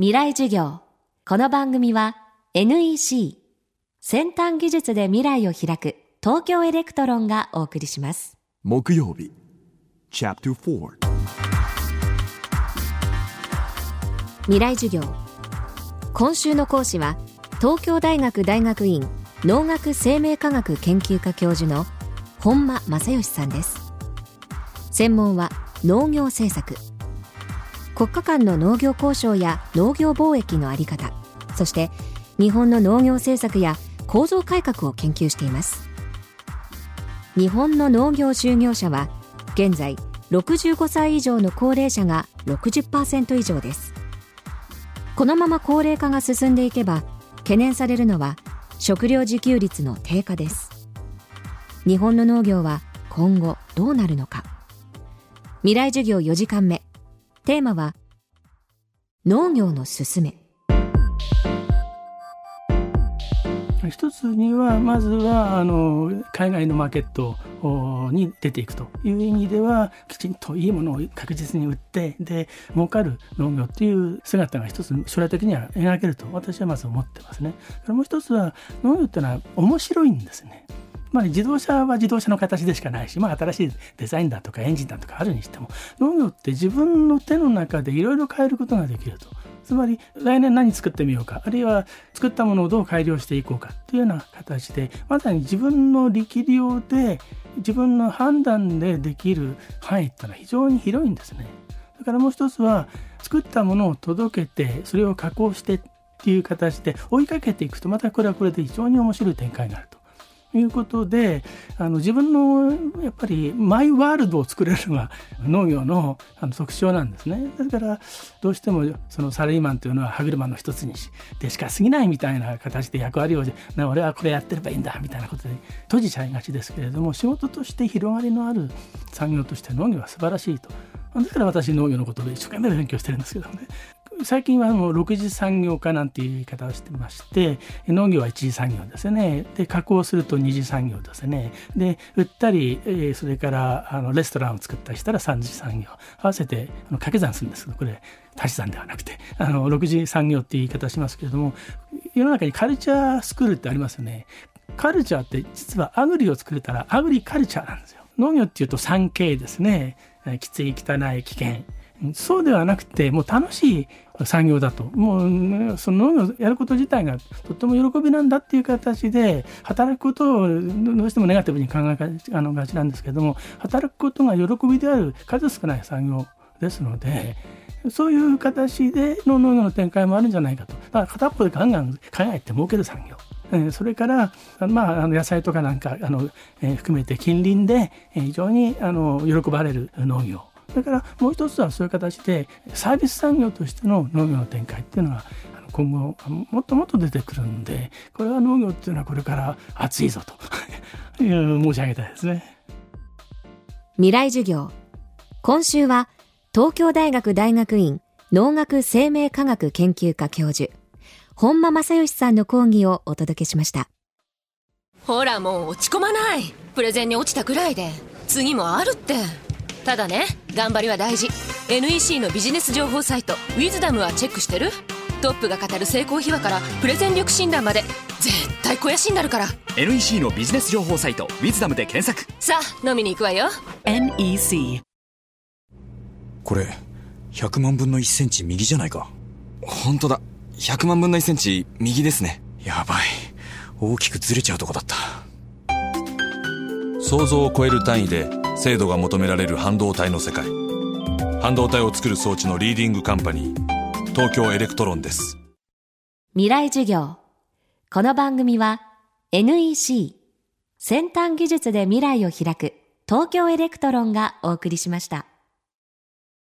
未来授業。この番組は NEC 先端技術で未来を開く東京エレクトロンがお送りします。木曜日 Chapter 4未来授業。今週の講師は東京大学大学院農学生命科学研究科教授の本間正義さんです。専門は農業政策国家間の農業交渉や農業貿易のあり方そして日本の農業政策や構造改革を研究しています。日本の農業就業者は現在65歳以上の高齢者が60%以上です。このまま高齢化が進んでいけば懸念されるのは食料自給率の低下です。日本の農業は今後どうなるのか。未来授業4時間目。テーマは農業のすすめ一つにはまずはあの海外のマーケットに出ていくという意味ではきちんといいものを確実に売ってで儲かる農業っていう姿が一つ将来的には描けると私はまず思ってますね。もう一つは農業っていうのは面白いんですね。まあ、自動車は自動車の形でしかないし、まあ、新しいデザインだとかエンジンだとかあるにしても農業って自分の手の中でいろいろ変えることができると。つまり来年何作ってみようかあるいは作ったものをどう改良していこうかというような形でまさに自分の力量で自分の判断でできる範囲っていうのは非常に広いんですね。だからもう一つは作ったものを届けてそれを加工してっていう形で追いかけていくとまたこれはこれで非常に面白い展開になると。いうことであの自分のやっぱりマイワールドを作れるのが農業のあの特徴なんですね。だからどうしてもそのサラリーマンというのは歯車の一つにしでしか過ぎないみたいな形で役割を俺はこれやってればいいんだみたいなことで閉じちゃいがちですけれども仕事として広がりのある産業として農業は素晴らしいと。だから私農業のことで一生懸命勉強してるんですけどね。最近はもう6次産業化なんていう言い方をしてまして農業は1次産業ですね。で加工すると2次産業ですね。で売ったり、えー、それからあのレストランを作ったりしたら3次産業。合わせてあの掛け算するんですけどこれ足し算ではなくて。あの6次産業っていう言い方しますけれども世の中にカルチャースクールってありますよね。カルチャーって実はアグリを作れたらアグリカルチャーなんですよ。農業っていうと 3K ですね。きつい汚い危険。そうではなくてもう楽しい産業だともうその農業やること自体がとっても喜びなんだっていう形で働くことをどうしてもネガティブに考えががちなんですけども働くことが喜びである数少ない産業ですので。そういう形での農業の展開もあるんじゃないかと。だから片っぽでガンガン考えて儲ける産業。それから、まあ、野菜とかなんかあの、えー、含めて近隣で非常にあの喜ばれる農業だからもう一つはそういう形でサービス産業としての農業の展開っていうのが今後もっともっと出てくるんでこれは農業っていうのはこれから熱いぞと 申し上げたいですね。未来授業。今週は東京大学大学院農学生命科学研究科教授本間正義さんの講義をお届けしました。ほらもう落ち込まない。プレゼンに落ちたくらいで次もあるってただね頑張りは大事。NEC のビジネス情報サイト「ウィズダムはチェックしてる？トップが語る成功秘話からプレゼン力診断まで絶対肥やしになるから。NEC のビジネス情報サイト「ウィズダムで検索。さあ飲みに行くわよ。NEC これ100万分の1センチ右じゃないか。本当だ。100万分の1センチ右ですね。やばい。大きくずれちゃうとこだった。想像を超える単位で精度が求められる半導体の世界。半導体を作る装置のリーディングカンパニー東京エレクトロンです。未来授業。この番組は NEC 先端技術で未来を開く東京エレクトロンがお送りしました。